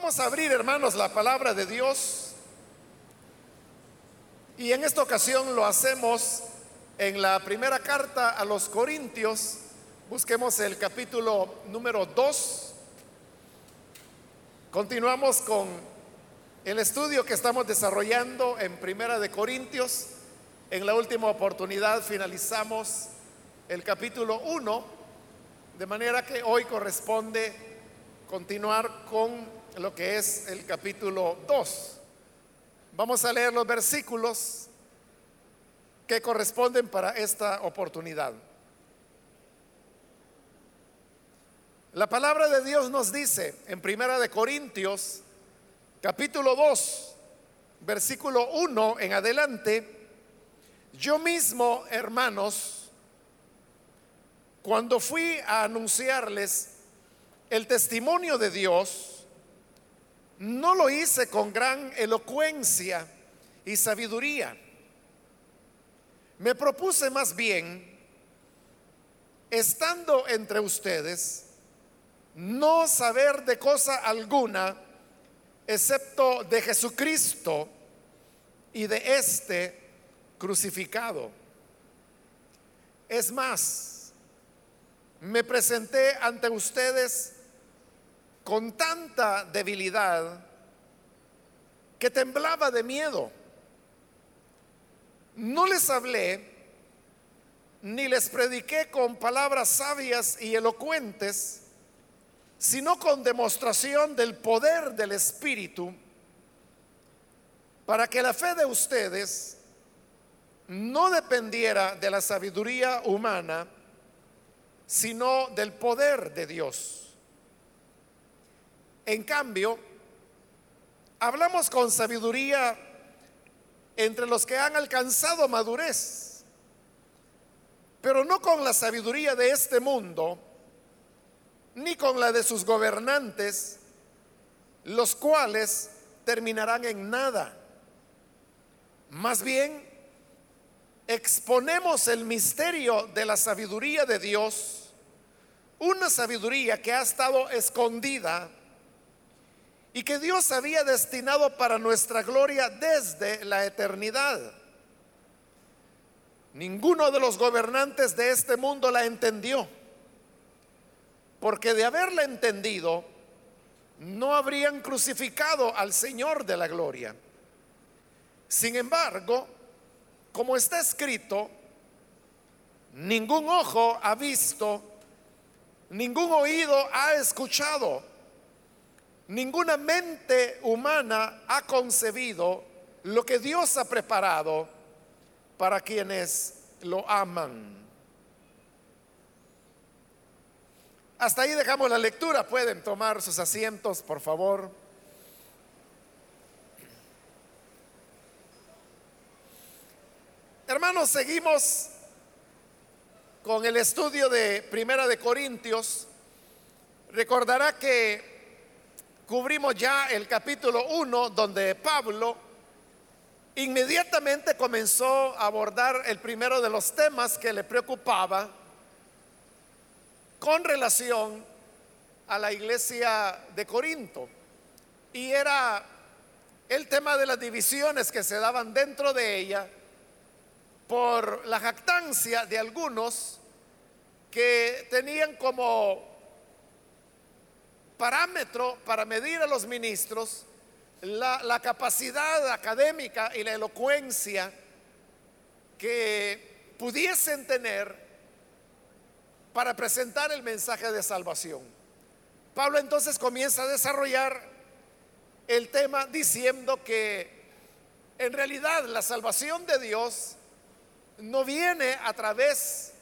Vamos a abrir, hermanos, la palabra de Dios. Y en esta ocasión lo hacemos en la primera carta a los Corintios. Busquemos el capítulo número 2. Continuamos con el estudio que estamos desarrollando en Primera de Corintios. En la última oportunidad finalizamos el capítulo 1, de manera que hoy corresponde continuar con lo que es el capítulo 2. Vamos a leer los versículos que corresponden para esta oportunidad. La palabra de Dios nos dice en Primera de Corintios, capítulo 2, versículo 1 en adelante, yo mismo, hermanos, cuando fui a anunciarles el testimonio de Dios, no lo hice con gran elocuencia y sabiduría. Me propuse más bien, estando entre ustedes, no saber de cosa alguna, excepto de Jesucristo y de este crucificado. Es más, me presenté ante ustedes con tanta debilidad que temblaba de miedo. No les hablé ni les prediqué con palabras sabias y elocuentes, sino con demostración del poder del Espíritu, para que la fe de ustedes no dependiera de la sabiduría humana, sino del poder de Dios. En cambio, hablamos con sabiduría entre los que han alcanzado madurez, pero no con la sabiduría de este mundo, ni con la de sus gobernantes, los cuales terminarán en nada. Más bien, exponemos el misterio de la sabiduría de Dios, una sabiduría que ha estado escondida y que Dios había destinado para nuestra gloria desde la eternidad. Ninguno de los gobernantes de este mundo la entendió, porque de haberla entendido, no habrían crucificado al Señor de la gloria. Sin embargo, como está escrito, ningún ojo ha visto, ningún oído ha escuchado Ninguna mente humana ha concebido lo que Dios ha preparado para quienes lo aman. Hasta ahí dejamos la lectura. Pueden tomar sus asientos, por favor. Hermanos, seguimos con el estudio de Primera de Corintios. Recordará que cubrimos ya el capítulo 1 donde Pablo inmediatamente comenzó a abordar el primero de los temas que le preocupaba con relación a la iglesia de Corinto. Y era el tema de las divisiones que se daban dentro de ella por la jactancia de algunos que tenían como parámetro para medir a los ministros la, capacidad académica y la elocuencia que pudiesen tener para presentar el mensaje de salvación. Pablo entonces comienza a desarrollar el tema diciendo que en realidad la salvación de Dios no viene a través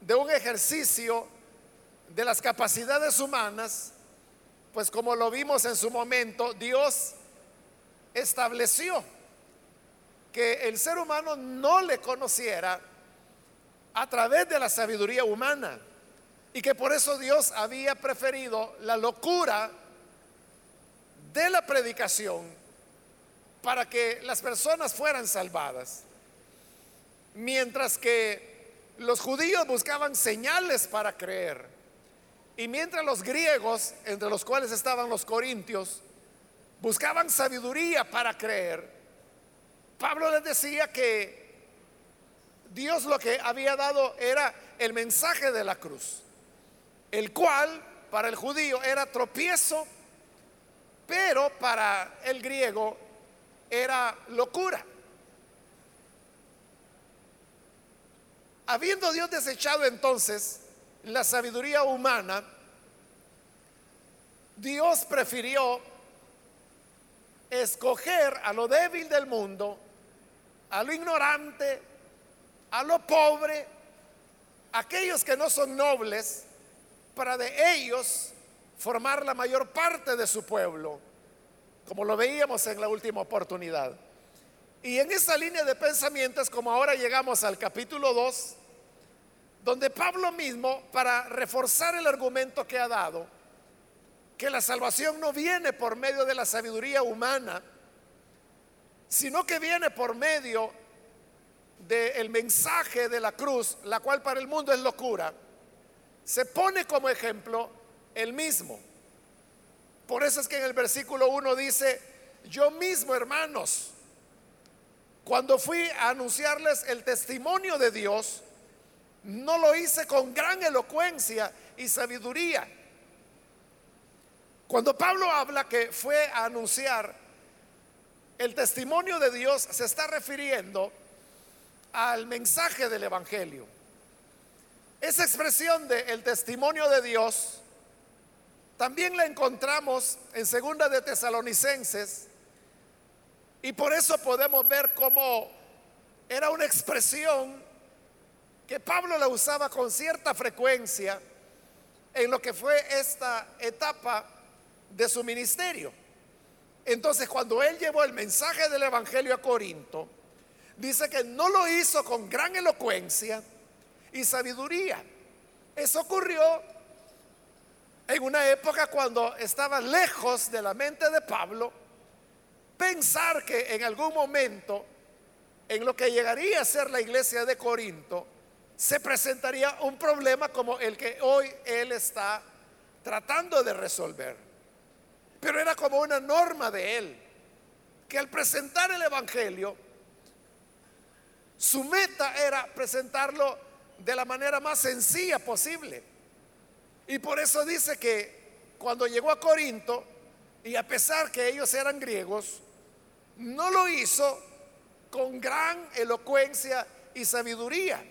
de un ejercicio de las capacidades humanas, pues como lo vimos en su momento, Dios estableció que el ser humano no le conociera a través de la sabiduría humana y que por eso Dios había preferido la locura de la predicación para que las personas fueran salvadas. Mientras que los judíos buscaban señales para creer y mientras los griegos, entre los cuales estaban los corintios, buscaban sabiduría para creer, Pablo les decía que Dios lo que había dado era el mensaje de la cruz, el cual para el judío era tropiezo, pero para el griego era locura. Habiendo Dios desechado entonces la sabiduría humana, Dios prefirió escoger a lo débil del mundo, a lo ignorante, a lo pobre, aquellos que no son nobles, para de ellos formar la mayor parte de su pueblo, como lo veíamos en la última oportunidad. Y en esa línea de pensamientos, como ahora llegamos al capítulo 2, donde Pablo mismo, para reforzar el argumento que ha dado, que la salvación no viene por medio de la sabiduría humana, sino que viene por medio del mensaje de la cruz, la cual para el mundo es locura, se pone como ejemplo el mismo. Por eso es que en el versículo 1 dice, yo mismo, hermanos, cuando fui a anunciarles el testimonio de Dios, no lo hice con gran elocuencia y sabiduría. Cuando Pablo habla que fue a anunciar el testimonio de Dios, se está refiriendo al mensaje del Evangelio. Esa expresión de el testimonio de Dios también la encontramos en segunda de Tesalonicenses y por eso podemos ver cómo era una expresión que Pablo la usaba con cierta frecuencia en lo que fue esta etapa de su ministerio. Entonces, cuando él llevó el mensaje del Evangelio a Corinto, dice que no lo hizo con gran elocuencia y sabiduría. Eso ocurrió en una época cuando estaba lejos de la mente de Pablo pensar que en algún momento en lo que llegaría a ser la iglesia de Corinto se presentaría un problema como el que hoy él está tratando de resolver. Pero era como una norma de él, que al presentar el Evangelio, su meta era presentarlo de la manera más sencilla posible. Y por eso dice que cuando llegó a Corinto, y a pesar que ellos eran griegos, no lo hizo con gran elocuencia y sabiduría.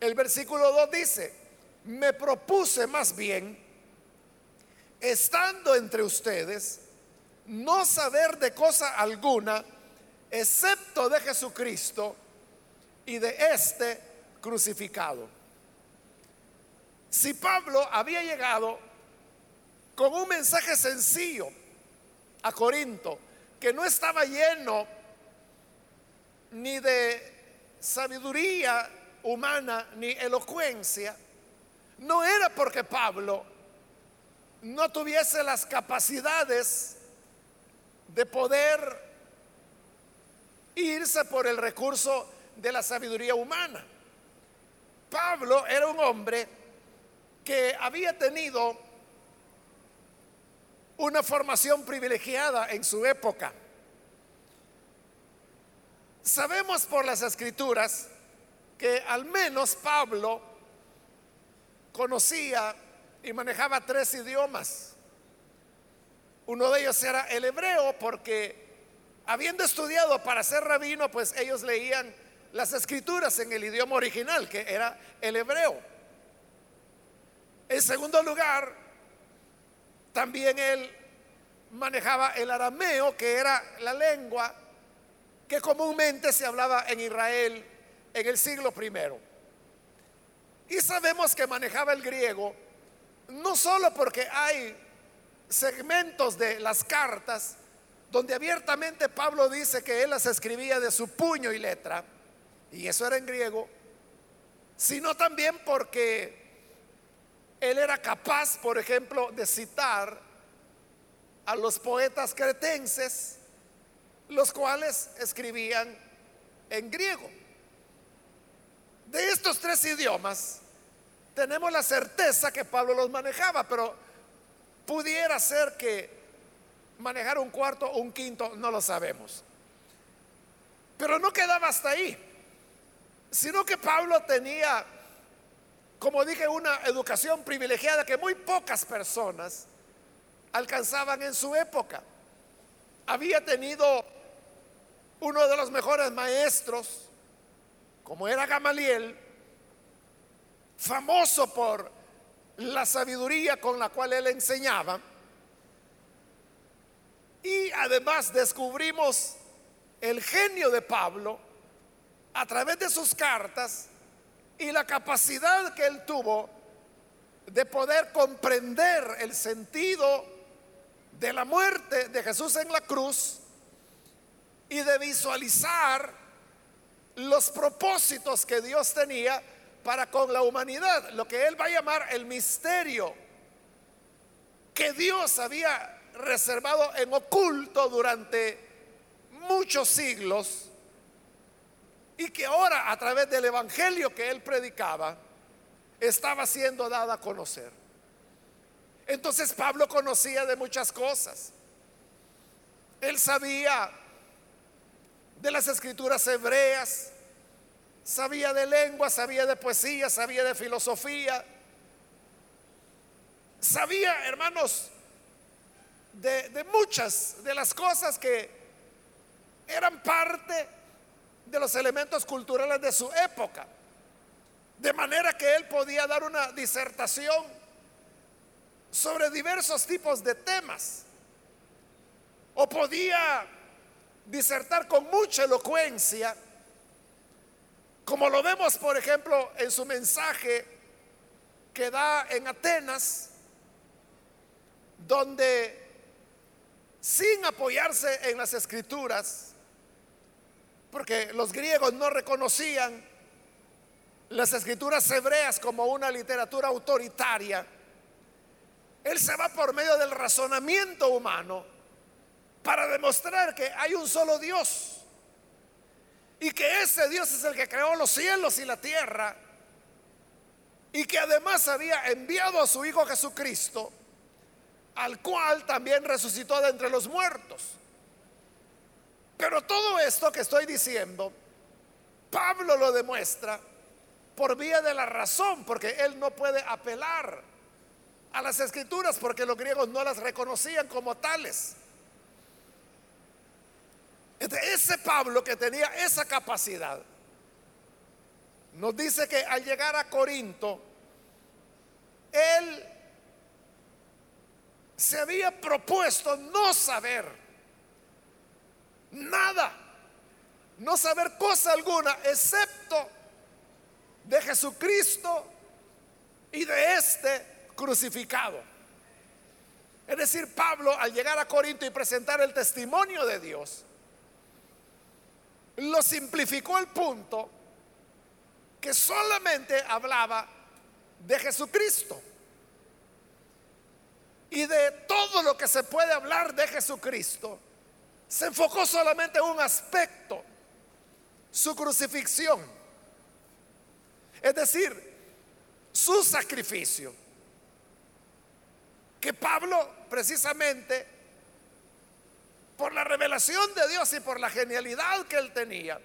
El versículo 2 dice, me propuse más bien, estando entre ustedes, no saber de cosa alguna, excepto de Jesucristo y de este crucificado. Si Pablo había llegado con un mensaje sencillo a Corinto, que no estaba lleno ni de sabiduría humana ni elocuencia, no era porque Pablo no tuviese las capacidades de poder irse por el recurso de la sabiduría humana. Pablo era un hombre que había tenido una formación privilegiada en su época. Sabemos por las escrituras que al menos Pablo conocía y manejaba tres idiomas. Uno de ellos era el hebreo porque habiendo estudiado para ser rabino, pues ellos leían las escrituras en el idioma original, que era el hebreo. En segundo lugar, también él manejaba el arameo, que era la lengua que comúnmente se hablaba en Israel en el siglo primero. Y sabemos que manejaba el griego no solo porque hay segmentos de las cartas donde abiertamente Pablo dice que él las escribía de su puño y letra, y eso era en griego, sino también porque él era capaz, por ejemplo, de citar a los poetas cretenses, los cuales escribían en griego. De estos tres idiomas tenemos la certeza que Pablo los manejaba, pero pudiera ser que manejar un cuarto o un quinto, no lo sabemos. Pero no quedaba hasta ahí, sino que Pablo tenía, como dije, una educación privilegiada que muy pocas personas alcanzaban en su época. Había tenido uno de los mejores maestros, como era Gamaliel, famoso por la sabiduría con la cual él enseñaba. Y además descubrimos el genio de Pablo a través de sus cartas y la capacidad que él tuvo de poder comprender el sentido de la muerte de Jesús en la cruz y de visualizar los propósitos que Dios tenía para con la humanidad, lo que él va a llamar el misterio que Dios había reservado en oculto durante muchos siglos y que ahora a través del evangelio que él predicaba estaba siendo dada a conocer. Entonces Pablo conocía de muchas cosas. Él sabía de las escrituras hebreas, sabía de lengua, sabía de poesía, sabía de filosofía, sabía, hermanos, de, muchas de las cosas que eran parte de los elementos culturales de su época. De manera que él podía dar una disertación sobre diversos tipos de temas. O podía disertar con mucha elocuencia, como lo vemos, por ejemplo, en su mensaje que da en Atenas, donde sin apoyarse en las escrituras, porque los griegos no reconocían las escrituras hebreas como una literatura autoritaria, él se va por medio del razonamiento humano para demostrar que hay un solo Dios y que ese Dios es el que creó los cielos y la tierra y que además había enviado a su Hijo Jesucristo al cual también resucitó de entre los muertos. Pero todo esto que estoy diciendo, Pablo lo demuestra por vía de la razón, porque él no puede apelar a las escrituras porque los griegos no las reconocían como tales. Ese Pablo que tenía esa capacidad, nos dice que al llegar a Corinto, él se había propuesto no saber nada, no saber cosa alguna, excepto de Jesucristo y de este crucificado. Es decir, Pablo al llegar a Corinto y presentar el testimonio de Dios, lo simplificó el punto que solamente hablaba de Jesucristo y de todo lo que se puede hablar de Jesucristo, se enfocó solamente en un aspecto, su crucifixión. Es decir, su sacrificio. Que Pablo precisamente, por la revelación de Dios y por la genialidad que él tenía,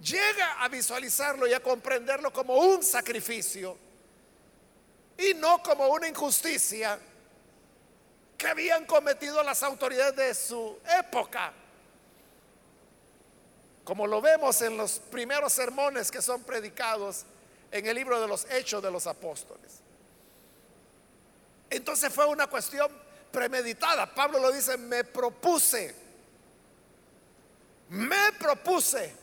llega a visualizarlo y a comprenderlo como un sacrificio y no como una injusticia que habían cometido las autoridades de su época. Como lo vemos en los primeros sermones que son predicados en el libro de los Hechos de los Apóstoles. Entonces fue una cuestión premeditada. Pablo lo dice, me propuse, me propuse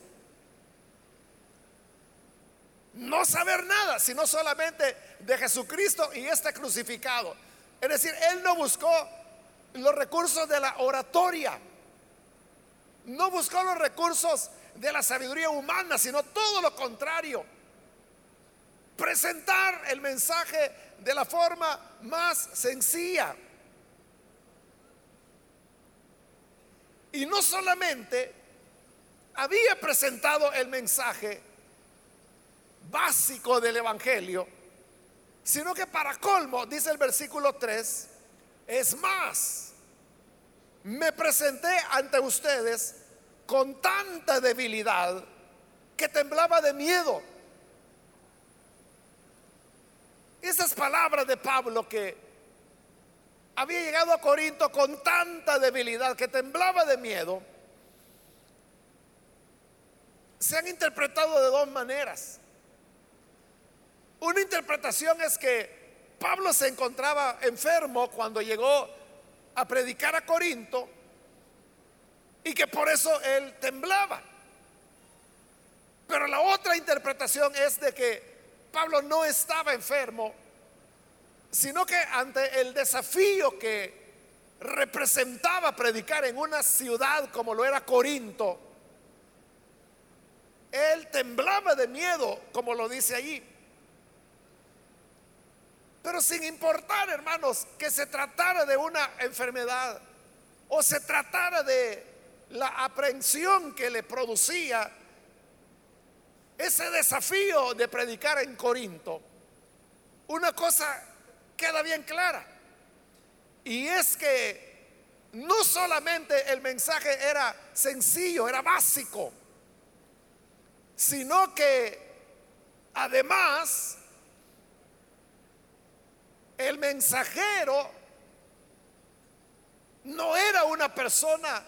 no saber nada, sino solamente de Jesucristo y este crucificado. Es decir, él no buscó los recursos de la oratoria, no buscó los recursos de la sabiduría humana, sino todo lo contrario. Presentar el mensaje de la forma más sencilla. Y no solamente había presentado el mensaje básico del Evangelio, sino que para colmo, dice el versículo 3, es más, me presenté ante ustedes con tanta debilidad que temblaba de miedo. Esas palabras de Pablo que había llegado a Corinto con tanta debilidad que temblaba de miedo, se han interpretado de dos maneras. Una interpretación es que Pablo se encontraba enfermo cuando llegó a predicar a Corinto y que por eso él temblaba. Pero la otra interpretación es de que Pablo no estaba enfermo, sino que ante el desafío que representaba predicar en una ciudad como lo era Corinto, él temblaba de miedo, como lo dice allí. Pero sin importar, hermanos, que se tratara de una enfermedad o se tratara de la aprehensión que le producía ese desafío de predicar en Corinto, una cosa queda bien clara. Y es que no solamente el mensaje era sencillo, era básico, sino que además el mensajero no era una persona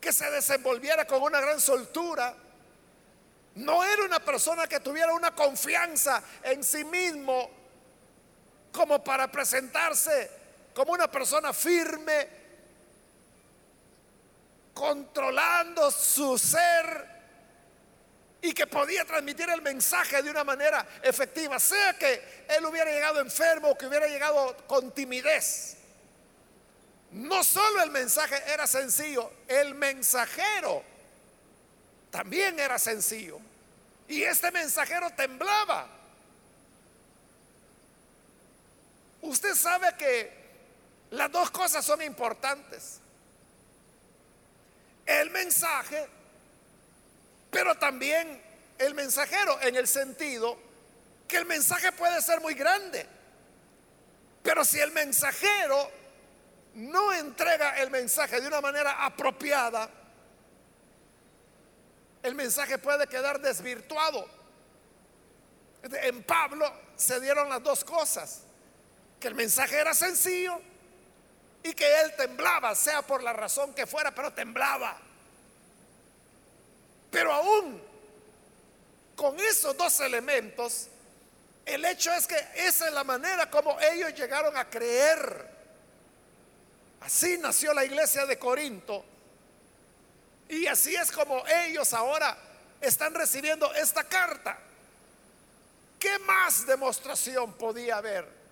que se desenvolviera con una gran soltura, no era una persona que tuviera una confianza en sí mismo como para presentarse como una persona firme, controlando su ser y que podía transmitir el mensaje de una manera efectiva, sea que él hubiera llegado enfermo o que hubiera llegado con timidez. No solo el mensaje era sencillo, el mensajero también era sencillo. Y este mensajero temblaba. Usted sabe que las dos cosas son importantes. El mensaje, pero también el mensajero, en el sentido que el mensaje puede ser muy grande. Pero si el mensajero no entrega el mensaje de una manera apropiada, el mensaje puede quedar desvirtuado. En Pablo se dieron las dos cosas, que el mensaje era sencillo y que él temblaba, sea por la razón que fuera, pero temblaba. Pero aún con esos dos elementos, el hecho es que esa es la manera como ellos llegaron a creer. Así nació la iglesia de Corinto y así es como ellos ahora están recibiendo esta carta. ¿Qué más demostración podía haber?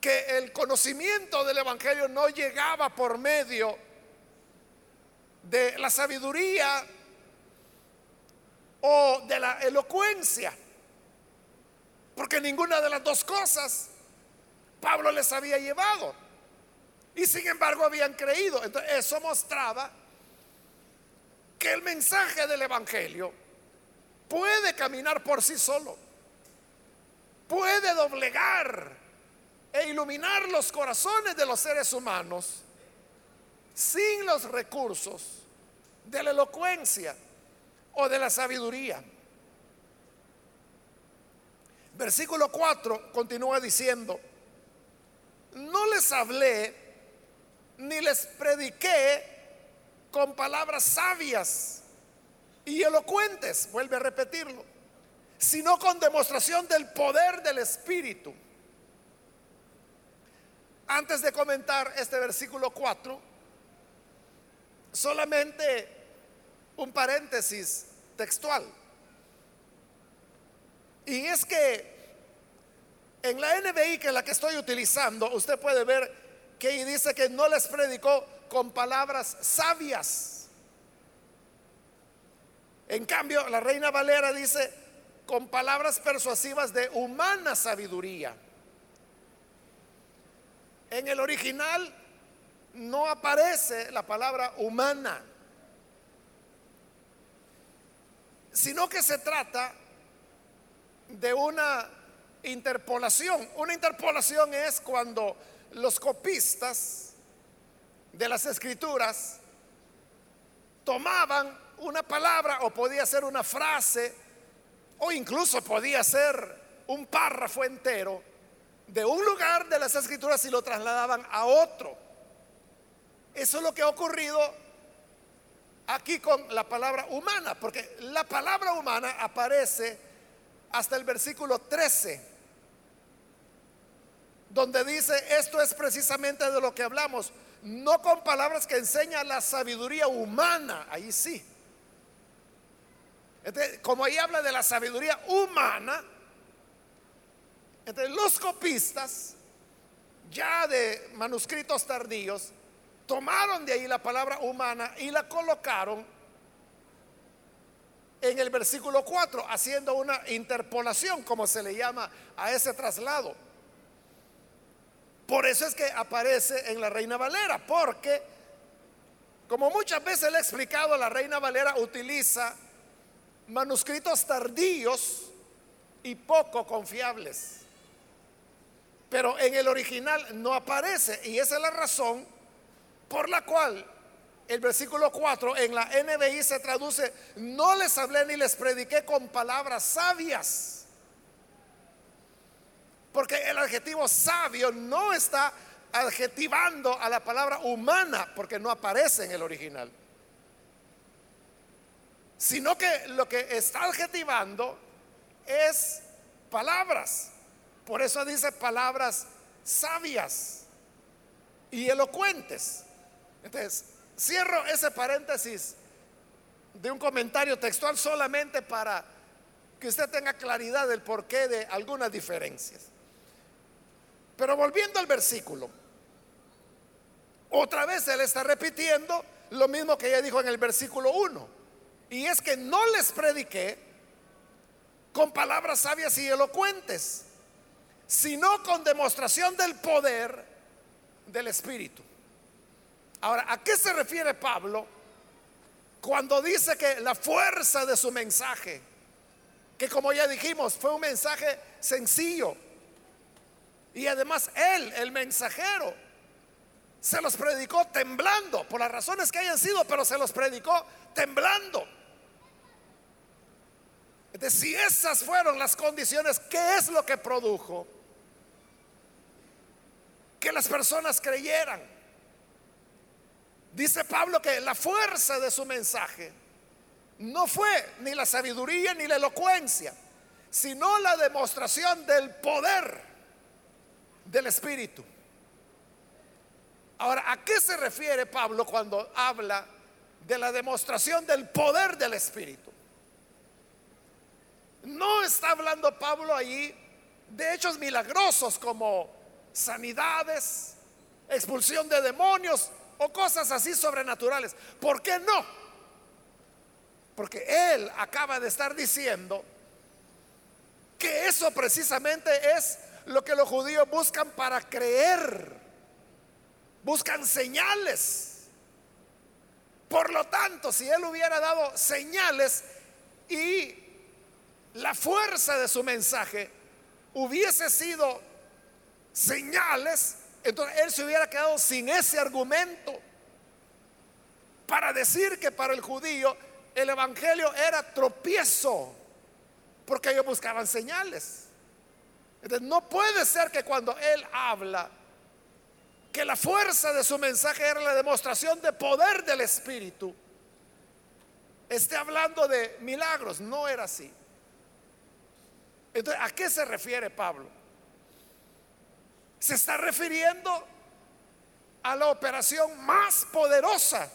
Que el conocimiento del Evangelio no llegaba por medio de la sabiduría o de la elocuencia. Porque ninguna de las dos cosas Pablo les había llevado. Y sin embargo habían creído. Entonces eso mostraba que el mensaje del Evangelio puede caminar por sí solo, puede doblegar e iluminar los corazones de los seres humanos sin los recursos de la elocuencia o de la sabiduría. Versículo 4 continúa diciendo, no les hablé ni les prediqué con palabras sabias y elocuentes, vuelve a repetirlo, sino con demostración del poder del Espíritu. Antes de comentar este versículo 4, solamente un paréntesis textual. Y es que en la NBI, que es la que estoy utilizando, usted puede ver que dice que no les predicó con palabras sabias. En cambio, la reina Valera dice con palabras persuasivas de humana sabiduría. En el original no aparece la palabra humana, sino que se trata de una interpolación. Una interpolación es cuando los copistas de las escrituras tomaban una palabra o podía ser una frase o incluso podía ser un párrafo entero de un lugar de las escrituras y lo trasladaban a otro. Eso es lo que ha ocurrido aquí con la palabra humana, porque la palabra humana aparece hasta el versículo 13, donde dice, esto es precisamente de lo que hablamos, no con palabras que enseñan la sabiduría humana, ahí sí. como ahí habla de la sabiduría humana, entonces los copistas, ya de manuscritos tardíos, tomaron de ahí la palabra humana y la colocaron en el versículo 4, haciendo una interpolación, como se le llama a ese traslado. Por eso es que aparece en la Reina Valera, porque, como muchas veces le he explicado, la Reina Valera utiliza manuscritos tardíos y poco confiables. Pero en el original no aparece y esa es la razón por la cual el versículo 4 en la NBI se traduce, no les hablé ni les prediqué con palabras sabias. Porque el adjetivo sabio no está adjetivando a la palabra humana, porque no aparece en el original. Sino que lo que está adjetivando es palabras. Por eso dice palabras sabias y elocuentes. Entonces, cierro ese paréntesis de un comentario textual solamente para que usted tenga claridad del porqué de algunas diferencias. Pero volviendo al versículo, otra vez él está repitiendo lo mismo que ya dijo en el versículo 1. Y es que no les prediqué con palabras sabias y elocuentes, sino con demostración del poder del Espíritu. Ahora, ¿a qué se refiere Pablo cuando dice que la fuerza de su mensaje, que como ya dijimos, fue un mensaje sencillo, y además él, el mensajero, se los predicó temblando, por las razones que hayan sido, pero se los predicó temblando. Entonces, si esas fueron las condiciones, ¿qué es lo que produjo? Que las personas creyeran. Dice Pablo que la fuerza de su mensaje no fue ni la sabiduría ni la elocuencia, sino la demostración del poder del Espíritu. Ahora, ¿a qué se refiere Pablo cuando habla de la demostración del poder del Espíritu? No está hablando Pablo allí de hechos milagrosos como sanidades, expulsión de demonios o cosas así sobrenaturales. ¿Por qué no? Porque él acaba de estar diciendo que eso precisamente es lo que los judíos buscan para creer. Buscan señales. Por lo tanto, si él hubiera dado señales y la fuerza de su mensaje hubiese sido señales, entonces él se hubiera quedado sin ese argumento para decir que para el judío el evangelio era tropiezo, porque ellos buscaban señales. Entonces no puede ser que cuando él habla, que la fuerza de su mensaje era la demostración de poder del Espíritu, esté hablando de milagros. No era así. Entonces, ¿a qué se refiere Pablo? Se está refiriendo a la operación más poderosa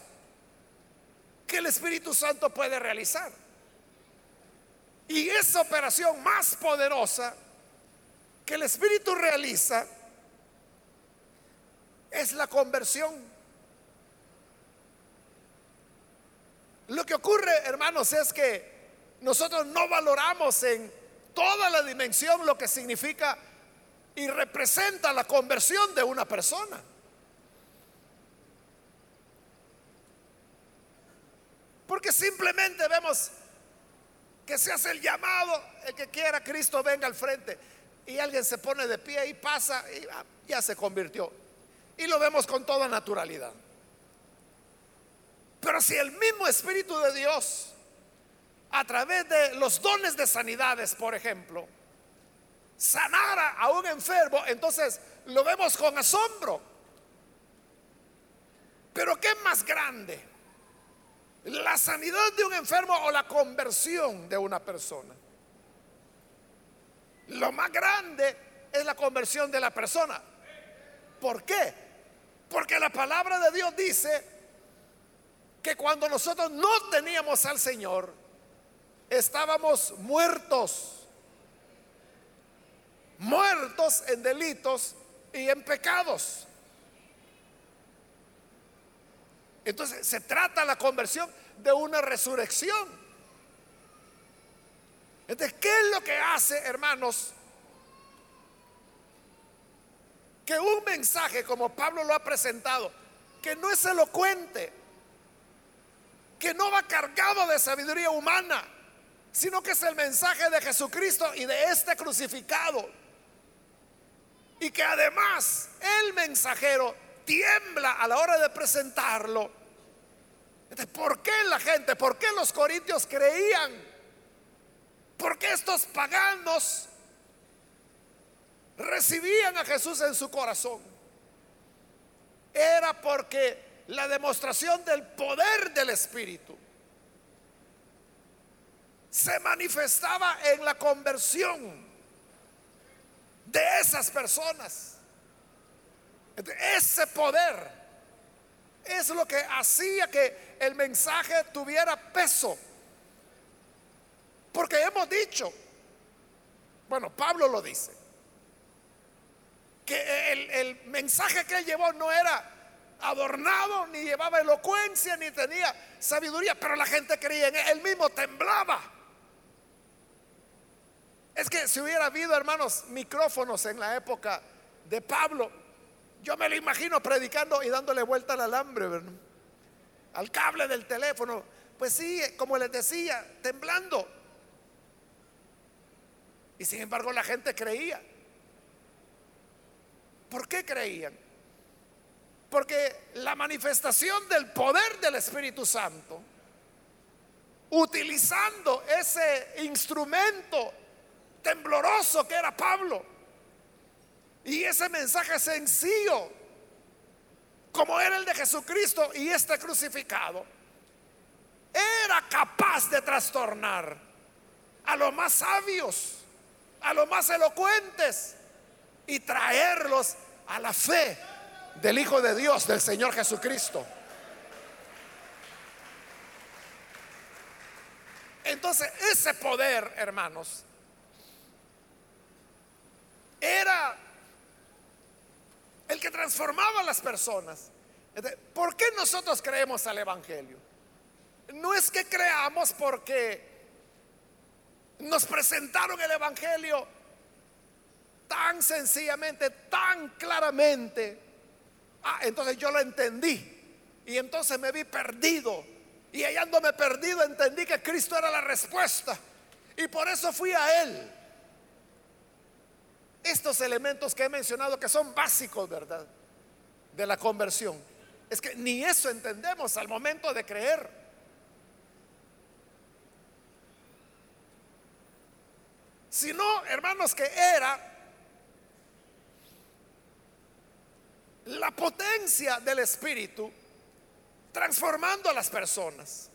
que el Espíritu Santo puede realizar. Y esa operación más poderosa que el Espíritu realiza es la conversión. Lo que ocurre, hermanos, es que nosotros no valoramos en toda la dimensión lo que significa y representa la conversión de una persona. Porque simplemente vemos que se hace el llamado, el que quiera Cristo venga al frente y alguien se pone de pie y pasa y ya se convirtió. Y lo vemos con toda naturalidad. Pero si el mismo Espíritu de Dios, a través de los dones de sanidades, por ejemplo, sanara a un enfermo, entonces lo vemos con asombro. Pero ¿qué más grande? ¿La sanidad de un enfermo o la conversión de una persona? Lo más grande es la conversión de la persona. ¿Por qué? Porque la palabra de Dios dice que cuando nosotros no teníamos al Señor, estábamos muertos. Muertos en delitos y en pecados. Entonces se trata la conversión de una resurrección. Entonces, ¿qué es lo que hace, hermanos? Que un mensaje como Pablo lo ha presentado, que no es elocuente, que no va cargado de sabiduría humana, sino que es el mensaje de Jesucristo y de este crucificado. Y que además el mensajero tiembla a la hora de presentarlo. ¿Por qué la gente, por qué los corintios creían? Porque estos paganos recibían a Jesús en su corazón? Era porque la demostración del poder del Espíritu se manifestaba en la conversión de esas personas. Ese poder es lo que hacía que el mensaje tuviera peso. Porque hemos dicho, bueno, Pablo lo dice, que el, mensaje que él llevó no era adornado, ni llevaba elocuencia, ni tenía sabiduría, pero la gente creía en él, él mismo temblaba. Es que si hubiera habido, hermanos, micrófonos en la época de Pablo, yo me lo imagino predicando y dándole vuelta al alambre, al cable del teléfono. Pues sí, como les decía, temblando. Y sin embargo la gente creía. ¿Por qué creían? Porque la manifestación del poder del Espíritu Santo, utilizando ese instrumento tembloroso que era Pablo, y ese mensaje sencillo, como era el de Jesucristo y este crucificado, era capaz de trastornar a los más sabios a los más elocuentes y traerlos a la fe del Hijo de Dios, del Señor Jesucristo. Entonces, ese poder, hermanos, era el que transformaba a las personas. ¿Por qué nosotros creemos al Evangelio? No es que creamos porque nos presentaron el Evangelio tan sencillamente, tan claramente. Ah, entonces yo lo entendí. Y entonces me vi perdido. Y hallándome perdido entendí que Cristo era la respuesta. Y por eso fui a Él. Estos elementos que he mencionado que son básicos, ¿verdad? De la conversión. Es que ni eso entendemos al momento de creer. sino, hermanos, que era la potencia del Espíritu transformando a las personas.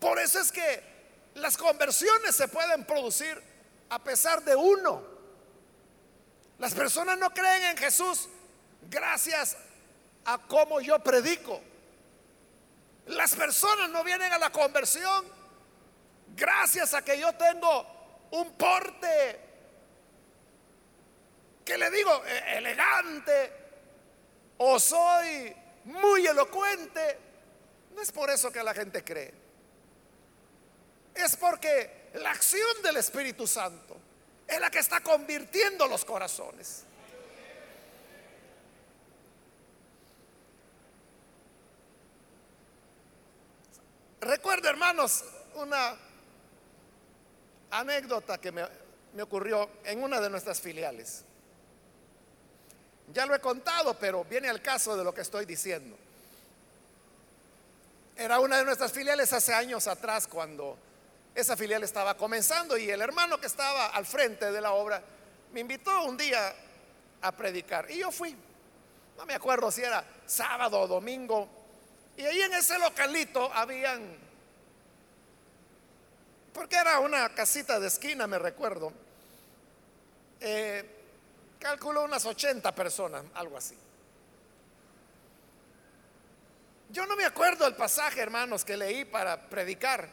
Por eso es que las conversiones se pueden producir a pesar de uno. Las personas no creen en Jesús gracias a cómo yo predico. Las personas no vienen a la conversión gracias a que yo tengo un porte que le digo e-, elegante o soy muy elocuente, no es por eso que la gente cree. Es porque la acción del Espíritu Santo es la que está convirtiendo los corazones. Recuerdo, hermanos, una anécdota que me, ocurrió en una de nuestras filiales. Ya lo he contado, pero viene al caso de lo que estoy diciendo. Era una de nuestras filiales hace años atrás cuando esa filial estaba comenzando y el hermano que estaba al frente de la obra me invitó un día a predicar y yo fui. No me acuerdo si era sábado o domingo. Y ahí en ese localito habían, porque era una casita de esquina, me recuerdo, eh, calculó unas 80 personas, algo así. Yo no me acuerdo el pasaje, hermanos, que leí para predicar,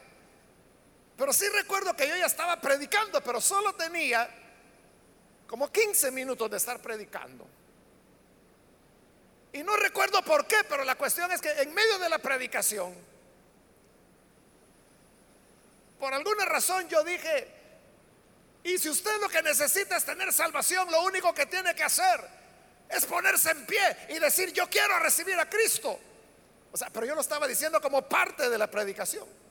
pero sí recuerdo que yo ya estaba predicando, pero solo tenía como 15 minutos de estar predicando. Y no recuerdo por qué, pero la cuestión es que en medio de la predicación, por alguna razón yo dije, y si usted lo que necesita es tener salvación, lo único que tiene que hacer es ponerse en pie y decir, yo quiero recibir a Cristo. O sea, pero yo lo estaba diciendo como parte de la predicación.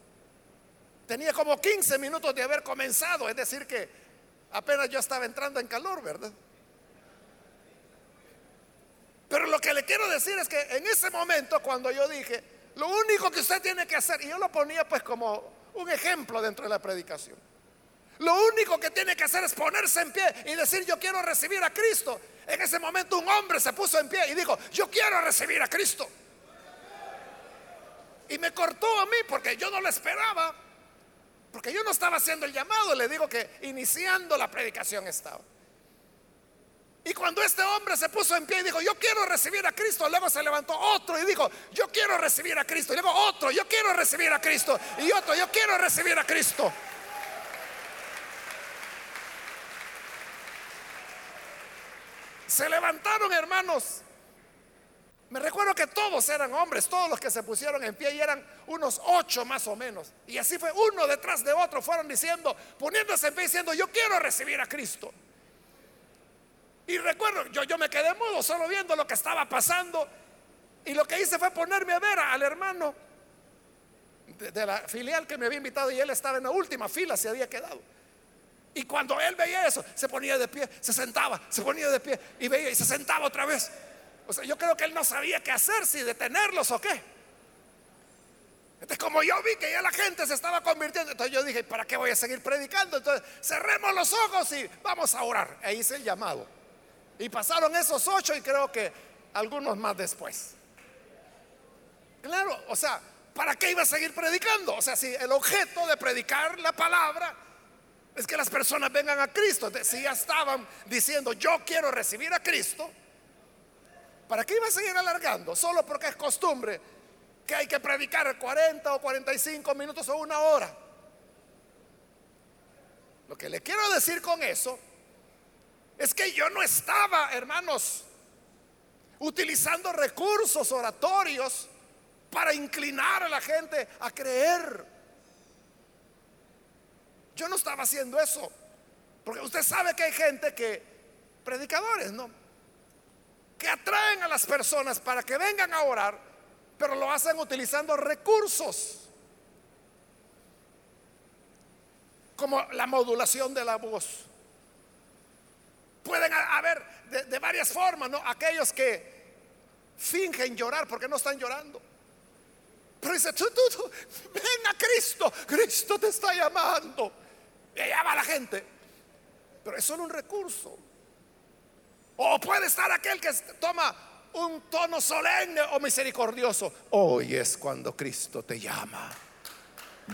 Tenía como 15 minutos de haber comenzado, es decir, que apenas yo estaba entrando en calor, ¿verdad? Pero lo que le quiero decir es que en ese momento cuando yo dije, lo único que usted tiene que hacer, y yo lo ponía pues como un ejemplo dentro de la predicación, lo único que tiene que hacer es ponerse en pie y decir, yo quiero recibir a Cristo. En ese momento un hombre se puso en pie y dijo, yo quiero recibir a Cristo. Y me cortó a mí porque yo no lo esperaba, porque yo no estaba haciendo el llamado, le digo que iniciando la predicación estaba. Y cuando este hombre se puso en pie y dijo, yo quiero recibir a Cristo, luego se levantó otro y dijo, yo quiero recibir a Cristo. Y luego otro, yo quiero recibir a Cristo. Y otro, yo quiero recibir a Cristo. Se levantaron hermanos. Me recuerdo que todos eran hombres, todos los que se pusieron en pie y eran unos ocho más o menos. Y así fue, uno detrás de otro fueron diciendo, poniéndose en pie diciendo, yo quiero recibir a Cristo. Y recuerdo, yo, yo me quedé mudo solo viendo lo que estaba pasando. Y lo que hice fue ponerme a ver al hermano de, la filial que me había invitado y él estaba en la última fila, se había quedado. Y cuando él veía eso, se ponía de pie, se sentaba, se ponía de pie y veía y se sentaba otra vez. O sea, yo creo que él no sabía qué hacer, si detenerlos o qué. Entonces, como yo vi que ya la gente se estaba convirtiendo, entonces yo dije, ¿para qué voy a seguir predicando? Entonces, cerremos los ojos y vamos a orar. E hice el llamado. Y pasaron esos ocho y creo que algunos más después. Claro, o sea, ¿para qué iba a seguir predicando? O sea, si el objeto de predicar la palabra es que las personas vengan a Cristo, si ya estaban diciendo, yo quiero recibir a Cristo, ¿para qué iba a seguir alargando? Solo porque es costumbre que hay que predicar 40 o 45 minutos o una hora. Lo que le quiero decir con eso es que yo no estaba, hermanos, utilizando recursos oratorios para inclinar a la gente a creer. Yo no estaba haciendo eso. Porque usted sabe que hay gente que, predicadores, ¿no? Que atraen a las personas para que vengan a orar, pero lo hacen utilizando recursos. Como la modulación de la voz Pueden haber de, varias formas, ¿no? Aquellos que fingen llorar porque no están llorando. Pero dice, tú, tú, ven a Cristo, Cristo te está llamando. Y allá va la gente. Pero es solo un recurso. O puede estar aquel que toma un tono solemne o misericordioso. Hoy es cuando Cristo te llama.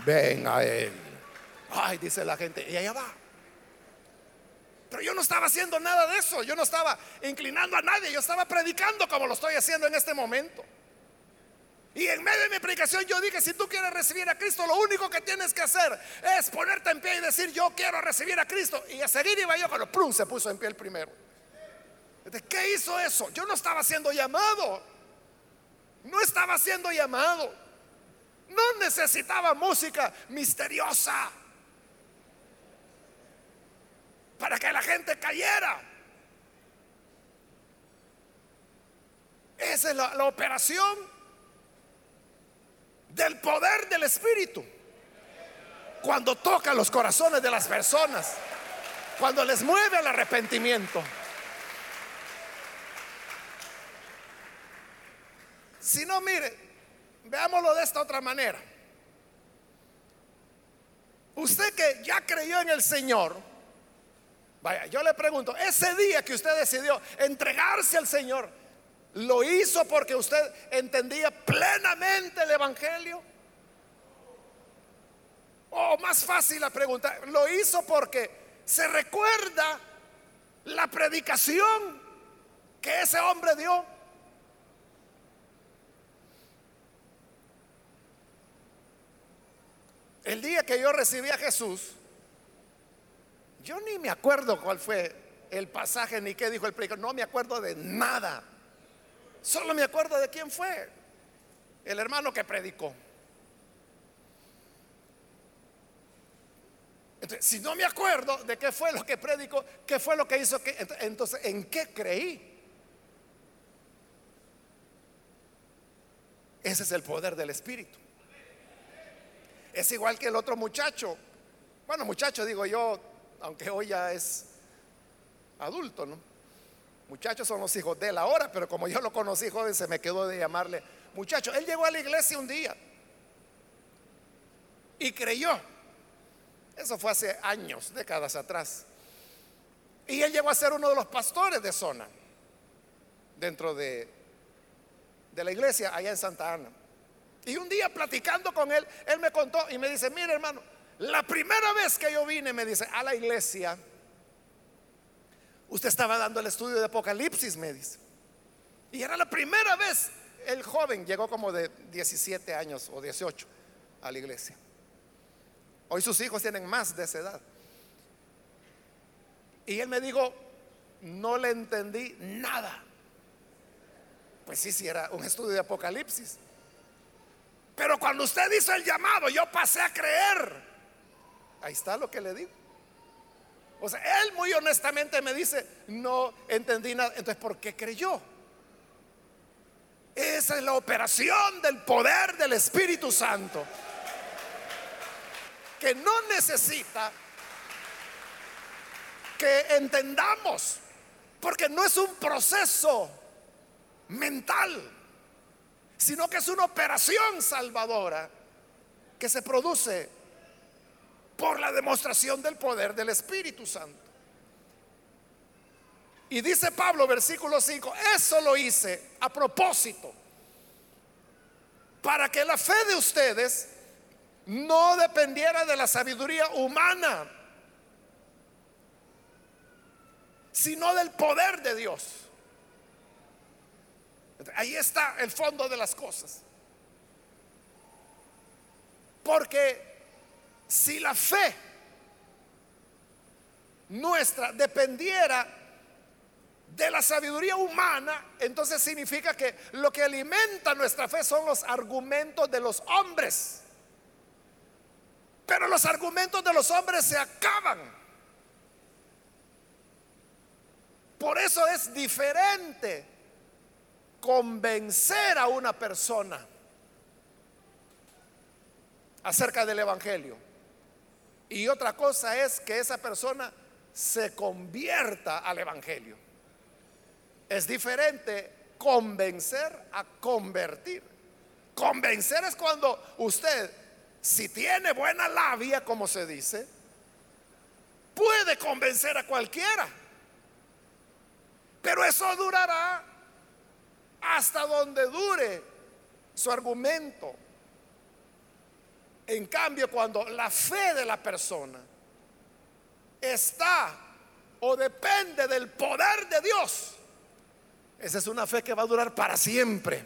Ven a Él. Ay, dice la gente, y allá va. Pero yo no estaba haciendo nada de eso, yo no estaba inclinando a nadie, yo estaba predicando como lo estoy haciendo en este momento. Y en medio de mi predicación yo dije, si tú quieres recibir a Cristo, lo único que tienes que hacer es ponerte en pie y decir, yo quiero recibir a Cristo. Y a seguir iba yo cuando plum se puso en pie el primero. ¿De qué hizo eso? Yo no estaba siendo llamado. No estaba siendo llamado. No necesitaba música misteriosa para que la gente cayera. Esa es la, operación del poder del Espíritu. Cuando toca los corazones de las personas, cuando les mueve al arrepentimiento. Si no, mire, veámoslo de esta otra manera. Usted que ya creyó en el Señor, vaya, yo le pregunto, ese día que usted decidió entregarse al Señor, ¿lo hizo porque usted entendía plenamente el Evangelio? O más fácil la pregunta, ¿lo hizo porque se recuerda la predicación que ese hombre dio? El día que yo recibí a Jesús, yo ni me acuerdo cuál fue el pasaje ni qué dijo el predicador, no me acuerdo de nada. Solo me acuerdo de quién fue, el hermano que predicó. Entonces, si no me acuerdo de qué fue lo que predicó, qué fue lo que hizo, que, entonces, ¿en qué creí? Ese es el poder del Espíritu. Es igual que el otro muchacho. Bueno, muchacho digo yo, aunque hoy ya es adulto, ¿no? Muchachos son los hijos de él ahora, pero como yo lo conocí joven, se me quedó de llamarle muchacho. Él llegó a la iglesia un día y creyó. Eso fue hace años, décadas atrás. Y él llegó a ser uno de los pastores de zona dentro de, de la iglesia allá en Santa Ana. Y un día platicando con él, él me contó y me dice, mire hermano, la primera vez que yo vine, me dice, a la iglesia, usted estaba dando el estudio de Apocalipsis, me dice. Y era la primera vez, el joven llegó como de 17 años o 18 a la iglesia. Hoy sus hijos tienen más de esa edad. Y él me dijo, no le entendí nada. Pues sí, sí, era un estudio de Apocalipsis. Pero cuando usted hizo el llamado, yo pasé a creer. Ahí está lo que le digo. O sea, él muy honestamente me dice, no entendí nada. Entonces, ¿por qué creyó? Esa es la operación del poder del Espíritu Santo que no necesita que entendamos, porque no es un proceso mental, sino que es una operación salvadora que se produce por la demostración del poder del Espíritu Santo. Y dice Pablo, versículo 5, eso lo hice a propósito, para que la fe de ustedes no dependiera de la sabiduría humana, sino del poder de Dios. Ahí está el fondo de las cosas. Porque si la fe nuestra dependiera de la sabiduría humana, entonces significa que lo que alimenta nuestra fe son los argumentos de los hombres. Pero los argumentos de los hombres se acaban. Por eso es diferente convencer a una persona acerca del Evangelio. Y otra cosa es que esa persona se convierta al Evangelio. Es diferente convencer a convertir. Convencer es cuando usted si tiene buena labia, como se dice, puede convencer a cualquiera. Pero eso durará hasta donde dure su argumento. En cambio, cuando la fe de la persona está o depende del poder de Dios, esa es una fe que va a durar para siempre.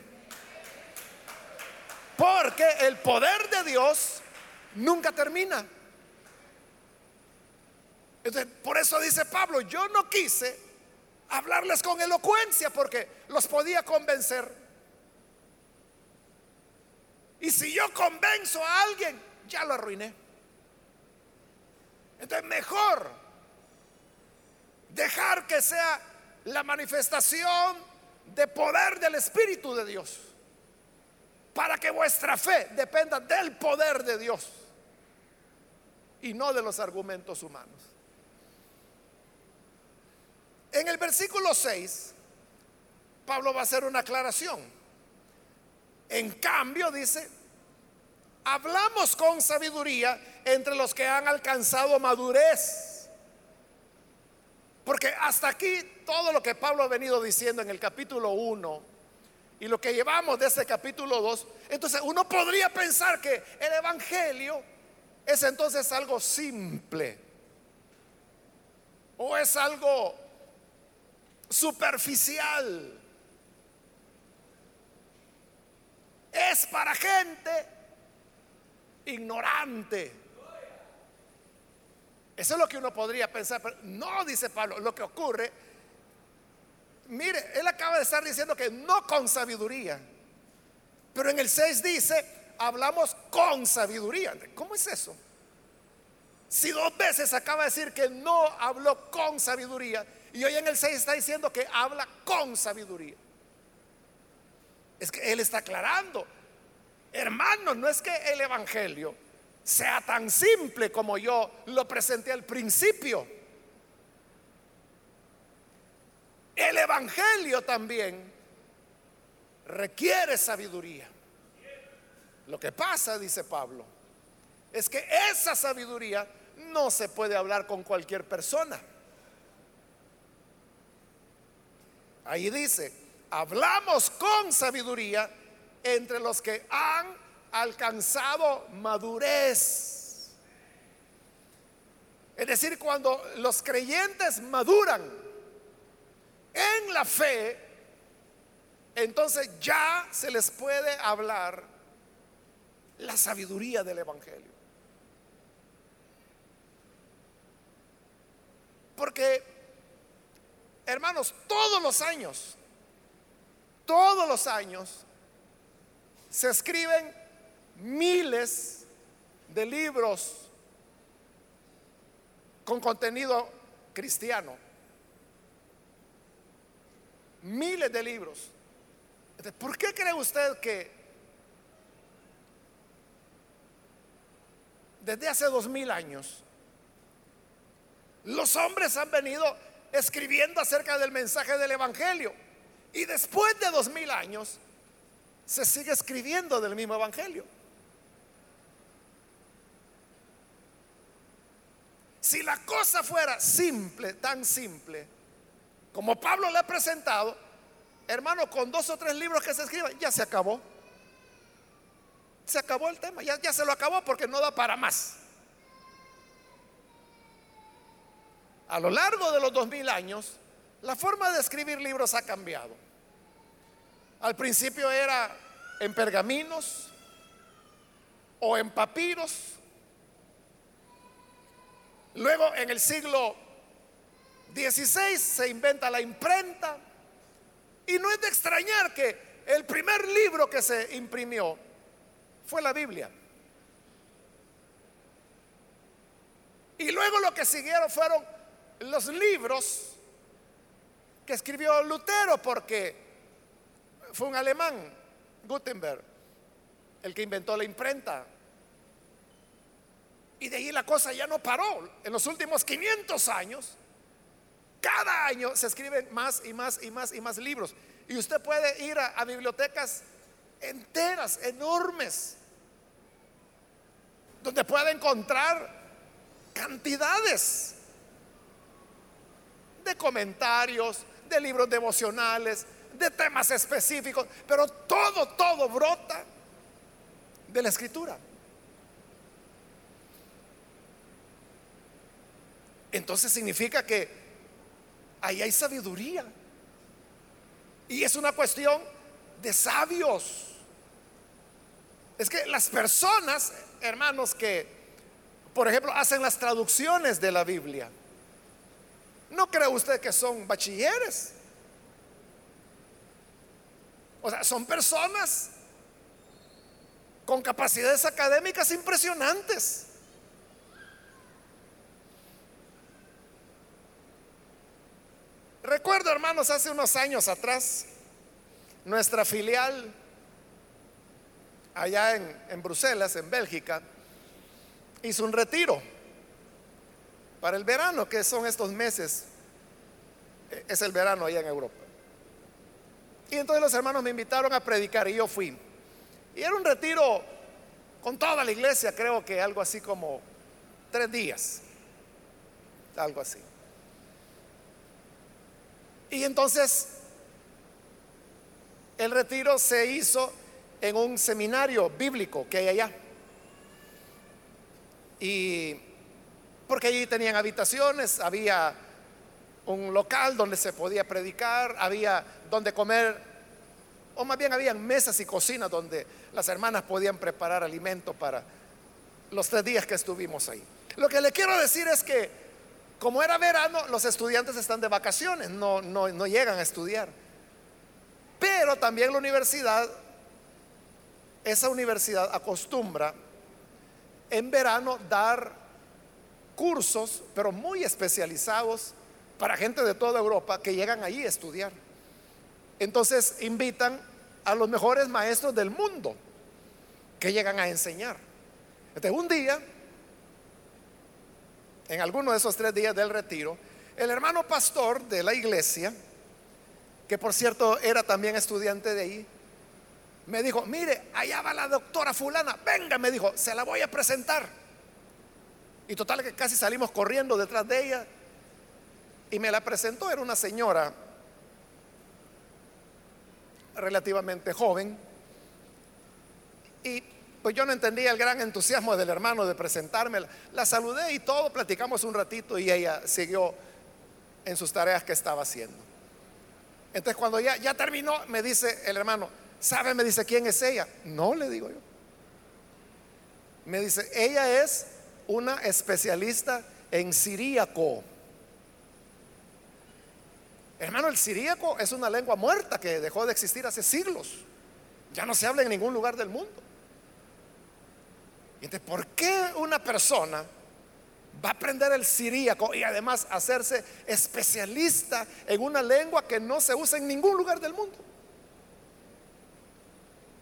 Porque el poder de Dios nunca termina. Entonces, por eso dice Pablo, yo no quise hablarles con elocuencia porque los podía convencer. Y si yo convenzo a alguien, ya lo arruiné. Entonces, mejor dejar que sea la manifestación de poder del Espíritu de Dios para que vuestra fe dependa del poder de Dios y no de los argumentos humanos. En el versículo 6, Pablo va a hacer una aclaración. En cambio, dice, hablamos con sabiduría entre los que han alcanzado madurez. Porque hasta aquí todo lo que Pablo ha venido diciendo en el capítulo 1 y lo que llevamos de ese capítulo 2, entonces uno podría pensar que el Evangelio es entonces algo simple o es algo superficial. Es para gente ignorante. Eso es lo que uno podría pensar, pero no, dice Pablo, lo que ocurre, mire, él acaba de estar diciendo que no con sabiduría, pero en el 6 dice, hablamos con sabiduría. ¿Cómo es eso? Si dos veces acaba de decir que no habló con sabiduría y hoy en el 6 está diciendo que habla con sabiduría. Es que él está aclarando, hermanos, no es que el Evangelio sea tan simple como yo lo presenté al principio. El Evangelio también requiere sabiduría. Lo que pasa, dice Pablo, es que esa sabiduría no se puede hablar con cualquier persona. Ahí dice, hablamos con sabiduría entre los que han alcanzado madurez. Es decir, cuando los creyentes maduran en la fe, entonces ya se les puede hablar la sabiduría del Evangelio. Porque, hermanos, todos los años, todos los años, se escriben miles de libros con contenido cristiano. Miles de libros. ¿Por qué cree usted que desde hace dos mil años los hombres han venido escribiendo acerca del mensaje del Evangelio. Y después de dos mil años se sigue escribiendo del mismo Evangelio. Si la cosa fuera simple, tan simple, como Pablo le ha presentado, hermano, con dos o tres libros que se escriban, ya se acabó. Se acabó el tema, ya, ya se lo acabó porque no da para más. A lo largo de los dos mil años, la forma de escribir libros ha cambiado. Al principio era en pergaminos o en papiros. Luego en el siglo XVI se inventa la imprenta. Y no es de extrañar que el primer libro que se imprimió fue la Biblia. Y luego lo que siguieron fueron los libros que escribió Lutero, porque fue un alemán, Gutenberg, el que inventó la imprenta. Y de ahí la cosa ya no paró. En los últimos 500 años, cada año se escriben más y más y más y más libros. Y usted puede ir a, a bibliotecas enteras, enormes, donde puede encontrar cantidades de comentarios, de libros devocionales, de temas específicos, pero todo, todo brota de la escritura. Entonces significa que ahí hay sabiduría. Y es una cuestión de sabios. Es que las personas, hermanos, que, por ejemplo, hacen las traducciones de la Biblia, ¿No cree usted que son bachilleres? O sea, son personas con capacidades académicas impresionantes. Recuerdo, hermanos, hace unos años atrás, nuestra filial allá en, en Bruselas, en Bélgica, hizo un retiro para el verano, que son estos meses, eh, es el verano allá en Europa. Y entonces los hermanos me invitaron a predicar y yo fui. Y era un retiro con toda la iglesia, creo que algo así como tres días, algo así. Y entonces el retiro se hizo en un seminario bíblico que hay allá. Y porque allí tenían habitaciones, había un local donde se podía predicar, había donde comer, o más bien habían mesas y cocinas donde las hermanas podían preparar alimento para los tres días que estuvimos ahí. Lo que le quiero decir es que como era verano, los estudiantes están de vacaciones, no, no, no llegan a estudiar. Pero también la universidad, esa universidad acostumbra en verano dar cursos, pero muy especializados para gente de toda Europa que llegan allí a estudiar. Entonces invitan a los mejores maestros del mundo que llegan a enseñar. Entonces un día, en alguno de esos tres días del retiro, el hermano pastor de la iglesia, que por cierto era también estudiante de ahí, me dijo, mire, allá va la doctora fulana, venga, me dijo, se la voy a presentar. Y total que casi salimos corriendo detrás de ella y me la presentó, era una señora relativamente joven. Y pues yo no entendía el gran entusiasmo del hermano de presentarme. La saludé y todo, platicamos un ratito y ella siguió en sus tareas que estaba haciendo. Entonces cuando ya, ya terminó, me dice el hermano, ¿sabe? Me dice, ¿quién es ella? No, le digo yo. Me dice, ella es una especialista en siríaco. Hermano, el siríaco es una lengua muerta que dejó de existir hace siglos. Ya no se habla en ningún lugar del mundo. Entonces, ¿por qué una persona va a aprender el siríaco y además hacerse especialista en una lengua que no se usa en ningún lugar del mundo.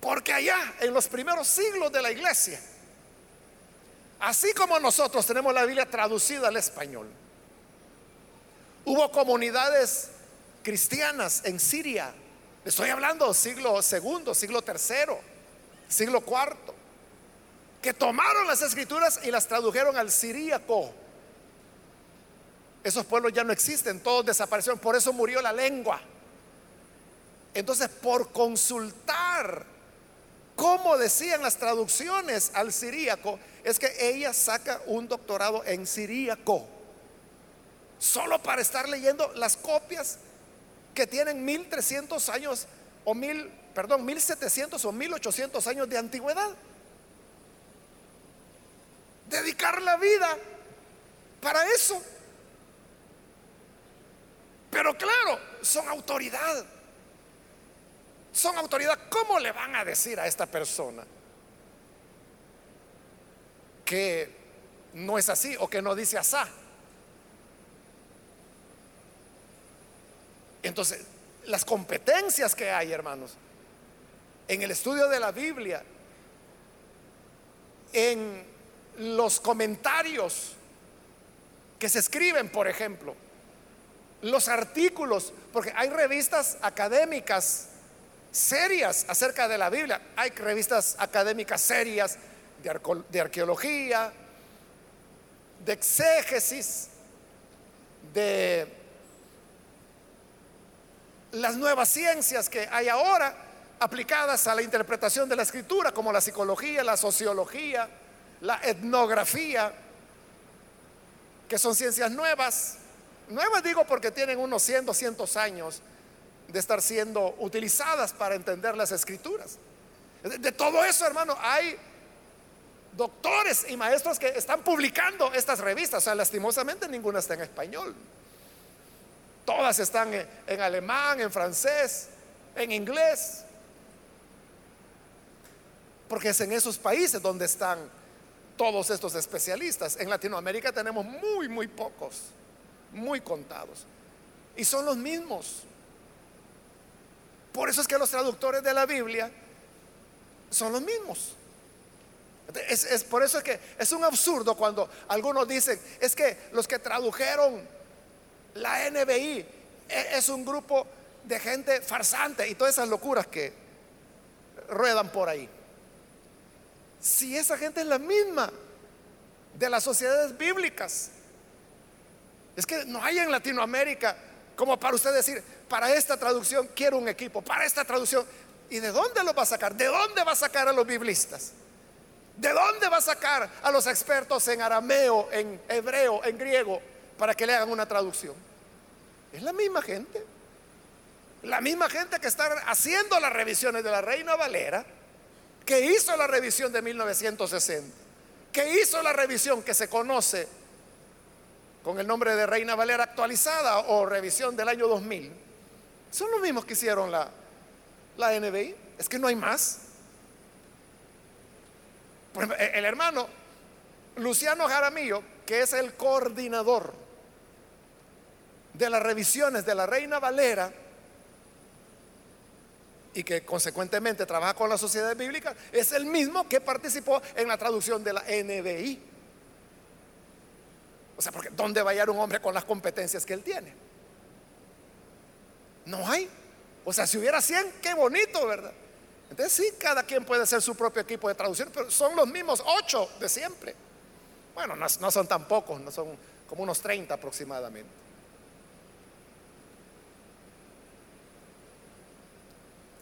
Porque allá, en los primeros siglos de la iglesia, así como nosotros tenemos la Biblia traducida al español, hubo comunidades cristianas en Siria. Estoy hablando siglo segundo, siglo tercero, siglo cuarto que tomaron las escrituras y las tradujeron al siríaco. Esos pueblos ya no existen, todos desaparecieron, por eso murió la lengua. Entonces, por consultar cómo decían las traducciones al siríaco, es que ella saca un doctorado en siríaco, solo para estar leyendo las copias que tienen 1300 años o mil, perdón, 1700 o 1800 años de antigüedad dedicar la vida para eso. Pero claro, son autoridad. Son autoridad. ¿Cómo le van a decir a esta persona que no es así o que no dice asá? Entonces, las competencias que hay, hermanos, en el estudio de la Biblia, en los comentarios que se escriben, por ejemplo, los artículos, porque hay revistas académicas serias acerca de la Biblia, hay revistas académicas serias de, arqueología, de exégesis, de las nuevas ciencias que hay ahora aplicadas a la interpretación de la escritura, como la psicología, la sociología, la etnografía, que son ciencias nuevas. Nuevas digo porque tienen unos 100, 200 años de estar siendo utilizadas para entender las escrituras. De, todo eso, hermano, hay doctores y maestros que están publicando estas revistas. O sea, lastimosamente ninguna está en español. Todas están en alemán, en francés, en inglés. Porque es en esos países donde están todos estos especialistas. En Latinoamérica tenemos muy, muy pocos, muy contados. Y son los mismos. Por eso es que los traductores de la Biblia son los mismos. Es, por eso es que es un absurdo cuando algunos dicen, es que los que tradujeron la NBI e, es un grupo de gente farsante y todas esas locuras que ruedan por ahí. Si esa gente es la misma de las sociedades bíblicas. Es que no hay en Latinoamérica como para usted decir, para esta traducción quiero un equipo, para esta traducción. ¿Y de dónde lo va a sacar? ¿De dónde va a sacar a los biblistas? ¿De dónde va a sacar a los expertos en arameo, en hebreo, en griego, para que le hagan una traducción? Es la misma gente. La misma gente que está haciendo las revisiones de la Reina Valera, que hizo la revisión de 1960, que hizo la revisión que se conoce con el nombre de Reina Valera actualizada o revisión del año 2000, son los mismos que hicieron la, la NBI. Es que no hay más. el hermano Luciano Jaramillo, que es el coordinador de las revisiones de la Reina Valera y que consecuentemente trabaja con la sociedad bíblica, es el mismo que participó en la traducción de la NBI. O sea, porque ¿dónde va a hallar un hombre con las competencias que él tiene? No hay. O sea, si hubiera 100, qué bonito, ¿verdad? Entonces sí, cada quien puede ser su propio equipo de traducción, pero son los mismos ocho de siempre. Bueno, no, no son tan pocos, no son como unos 30 aproximadamente.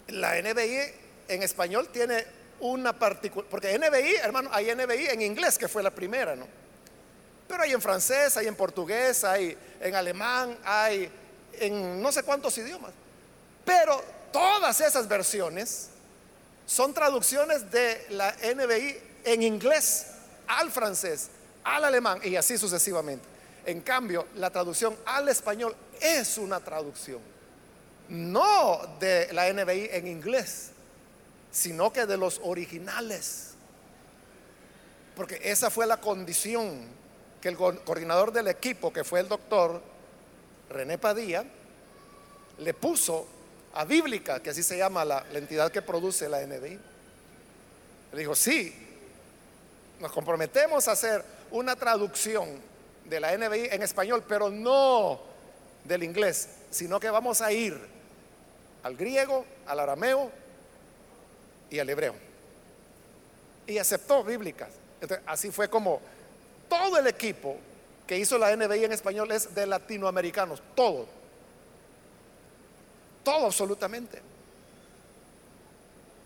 La NBI en español tiene una particular, porque NBI, hermano, hay NBI en inglés, que fue la primera, ¿no? Pero hay en francés, hay en portugués, hay en alemán, hay en no sé cuántos idiomas. Pero todas esas versiones son traducciones de la NBI en inglés al francés, al alemán y así sucesivamente. En cambio, la traducción al español es una traducción, no de la NBI en inglés, sino que de los originales. Porque esa fue la condición que el coordinador del equipo, que fue el doctor René Padilla, le puso a Bíblica, que así se llama la, entidad que produce la NBI. Le dijo, sí, nos comprometemos a hacer una traducción de la NBI en español, pero no del inglés, sino que vamos a ir al griego, al arameo y al hebreo. Y aceptó bíblicas. así fue como todo el equipo que hizo la NBI en español es de latinoamericanos, todo. Todo absolutamente.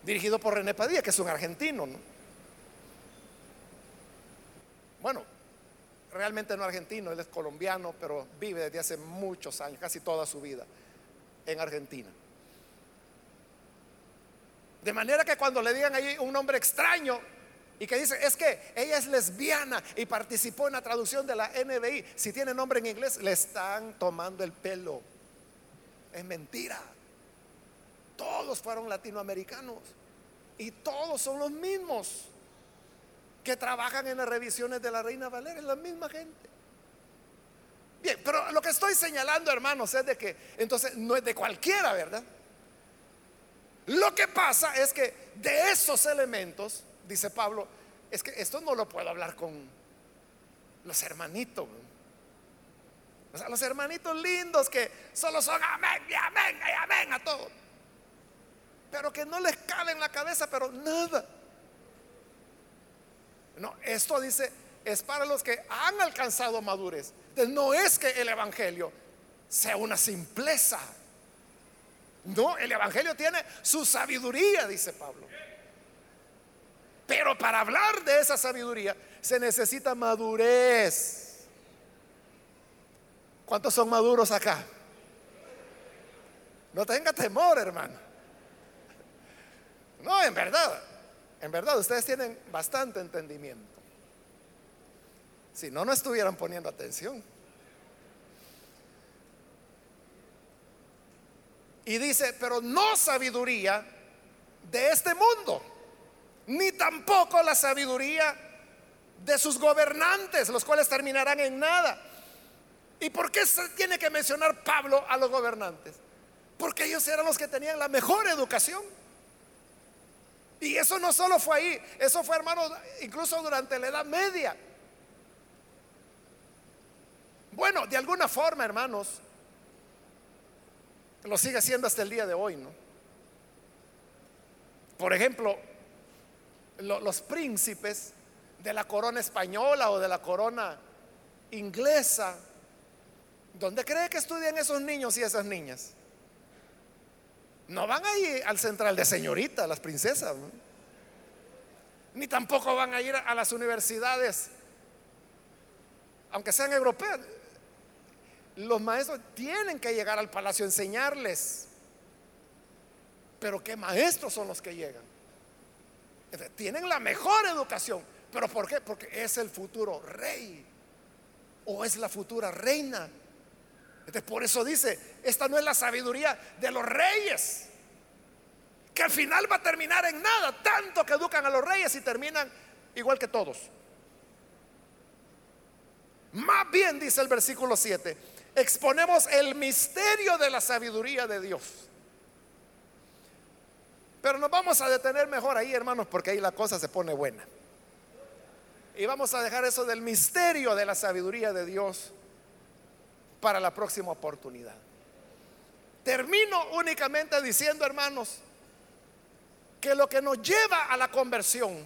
Dirigido por René Padilla, que es un argentino. Bueno, realmente no argentino, él es colombiano, pero vive desde hace muchos años, casi toda su vida, en Argentina. De manera que cuando le digan ahí un nombre extraño, y que dice, es que ella es lesbiana y participó en la traducción de la NBI. Si tiene nombre en inglés, le están tomando el pelo. Es mentira. Todos fueron latinoamericanos y todos son los mismos que trabajan en las revisiones de la Reina Valera, es la misma gente. Bien, pero lo que estoy señalando, hermanos, es de que entonces no es de cualquiera, ¿verdad? Lo que pasa es que de esos elementos dice Pablo, es que esto no lo puedo hablar con los hermanitos. Los hermanitos lindos que solo son amén y amén y amén a todo. Pero que no les cabe en la cabeza, pero nada. No, esto dice, es para los que han alcanzado madurez. Entonces, no es que el Evangelio sea una simpleza. No, el Evangelio tiene su sabiduría, dice Pablo. Pero para hablar de esa sabiduría se necesita madurez. ¿Cuántos son maduros acá? No tenga temor, hermano. No, en verdad, en verdad, ustedes tienen bastante entendimiento. Si no, no estuvieran poniendo atención. Y dice, pero no sabiduría de este mundo ni tampoco la sabiduría de sus gobernantes, los cuales terminarán en nada. ¿Y por qué se tiene que mencionar Pablo a los gobernantes? Porque ellos eran los que tenían la mejor educación. Y eso no solo fue ahí, eso fue, hermano, incluso durante la Edad Media. Bueno, de alguna forma, hermanos, lo sigue haciendo hasta el día de hoy, ¿no? Por ejemplo, los príncipes de la corona española o de la corona inglesa, ¿dónde cree que estudian esos niños y esas niñas? No van a ir al central de señorita, las princesas, ni tampoco van a ir a las universidades, aunque sean europeas. Los maestros tienen que llegar al palacio a enseñarles. Pero ¿qué maestros son los que llegan? Tienen la mejor educación. ¿Pero por qué? Porque es el futuro rey o es la futura reina. Entonces, por eso dice, esta no es la sabiduría de los reyes, que al final va a terminar en nada, tanto que educan a los reyes y terminan igual que todos. Más bien, dice el versículo 7, exponemos el misterio de la sabiduría de Dios. Pero nos vamos a detener mejor ahí, hermanos, porque ahí la cosa se pone buena. Y vamos a dejar eso del misterio de la sabiduría de Dios para la próxima oportunidad. Termino únicamente diciendo, hermanos, que lo que nos lleva a la conversión,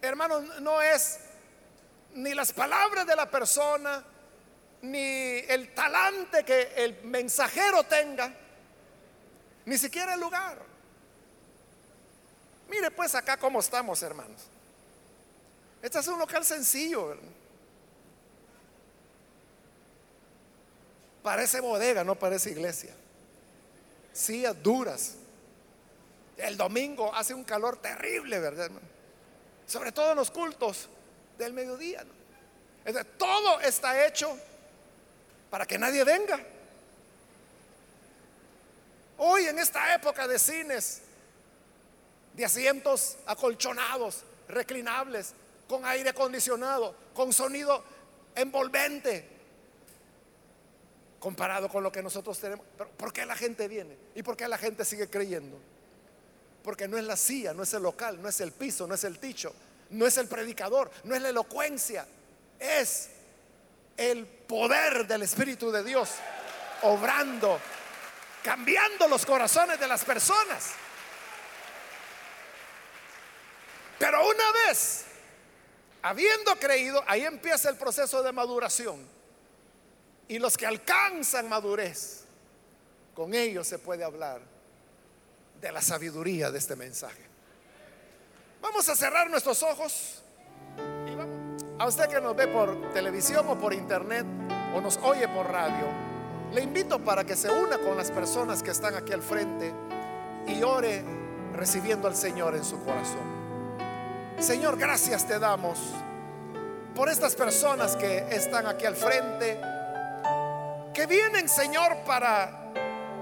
hermanos, no es ni las palabras de la persona, ni el talante que el mensajero tenga, ni siquiera el lugar. Mire pues acá cómo estamos, hermanos. Este es un local sencillo. Parece bodega, no parece iglesia. Sillas duras. El domingo hace un calor terrible, ¿verdad? Sobre todo en los cultos del mediodía. todo está hecho para que nadie venga. Hoy en esta época de cines, de asientos acolchonados, reclinables, con aire acondicionado, con sonido envolvente, comparado con lo que nosotros tenemos. Pero ¿por qué la gente viene? ¿Y por qué la gente sigue creyendo? Porque no es la silla, no es el local, no es el piso, no es el techo, no es el predicador, no es la elocuencia, es el poder del Espíritu de Dios obrando cambiando los corazones de las personas. Pero una vez, habiendo creído, ahí empieza el proceso de maduración. Y los que alcanzan madurez, con ellos se puede hablar de la sabiduría de este mensaje. Vamos a cerrar nuestros ojos. a usted que nos ve por televisión o por internet o nos oye por radio le invito para que se una con las personas que están aquí al frente y ore recibiendo al Señor en su corazón. Señor, gracias te damos por estas personas que están aquí al frente, que vienen, Señor, para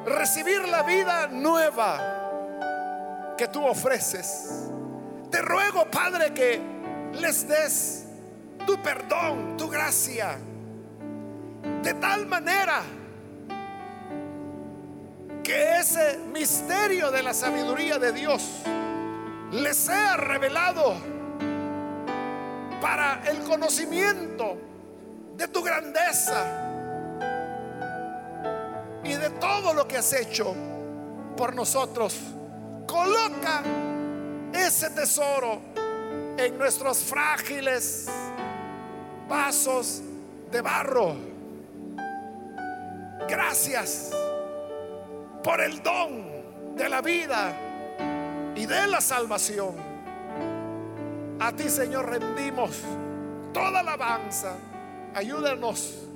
recibir la vida nueva que tú ofreces. Te ruego, Padre, que les des tu perdón, tu gracia, de tal manera que ese misterio de la sabiduría de Dios les sea revelado para el conocimiento de tu grandeza y de todo lo que has hecho por nosotros. Coloca ese tesoro en nuestros frágiles vasos de barro. Gracias por el don de la vida y de la salvación. A ti, Señor, rendimos toda alabanza. Ayúdanos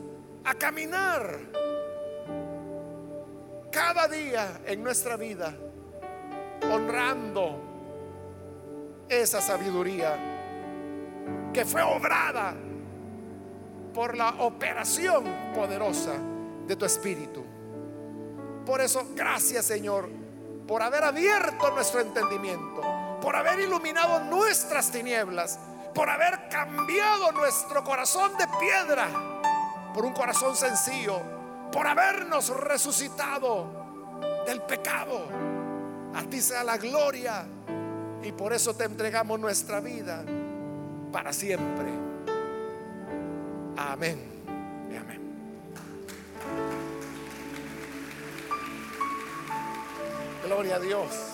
a caminar cada día en nuestra vida, honrando esa sabiduría que fue obrada por la operación poderosa de tu Espíritu. Por eso, gracias Señor, por haber abierto nuestro entendimiento, por haber iluminado nuestras tinieblas, por haber cambiado nuestro corazón de piedra por un corazón sencillo, por habernos resucitado del pecado. A ti sea la gloria y por eso te entregamos nuestra vida para siempre. Amén. Gloria a Dios.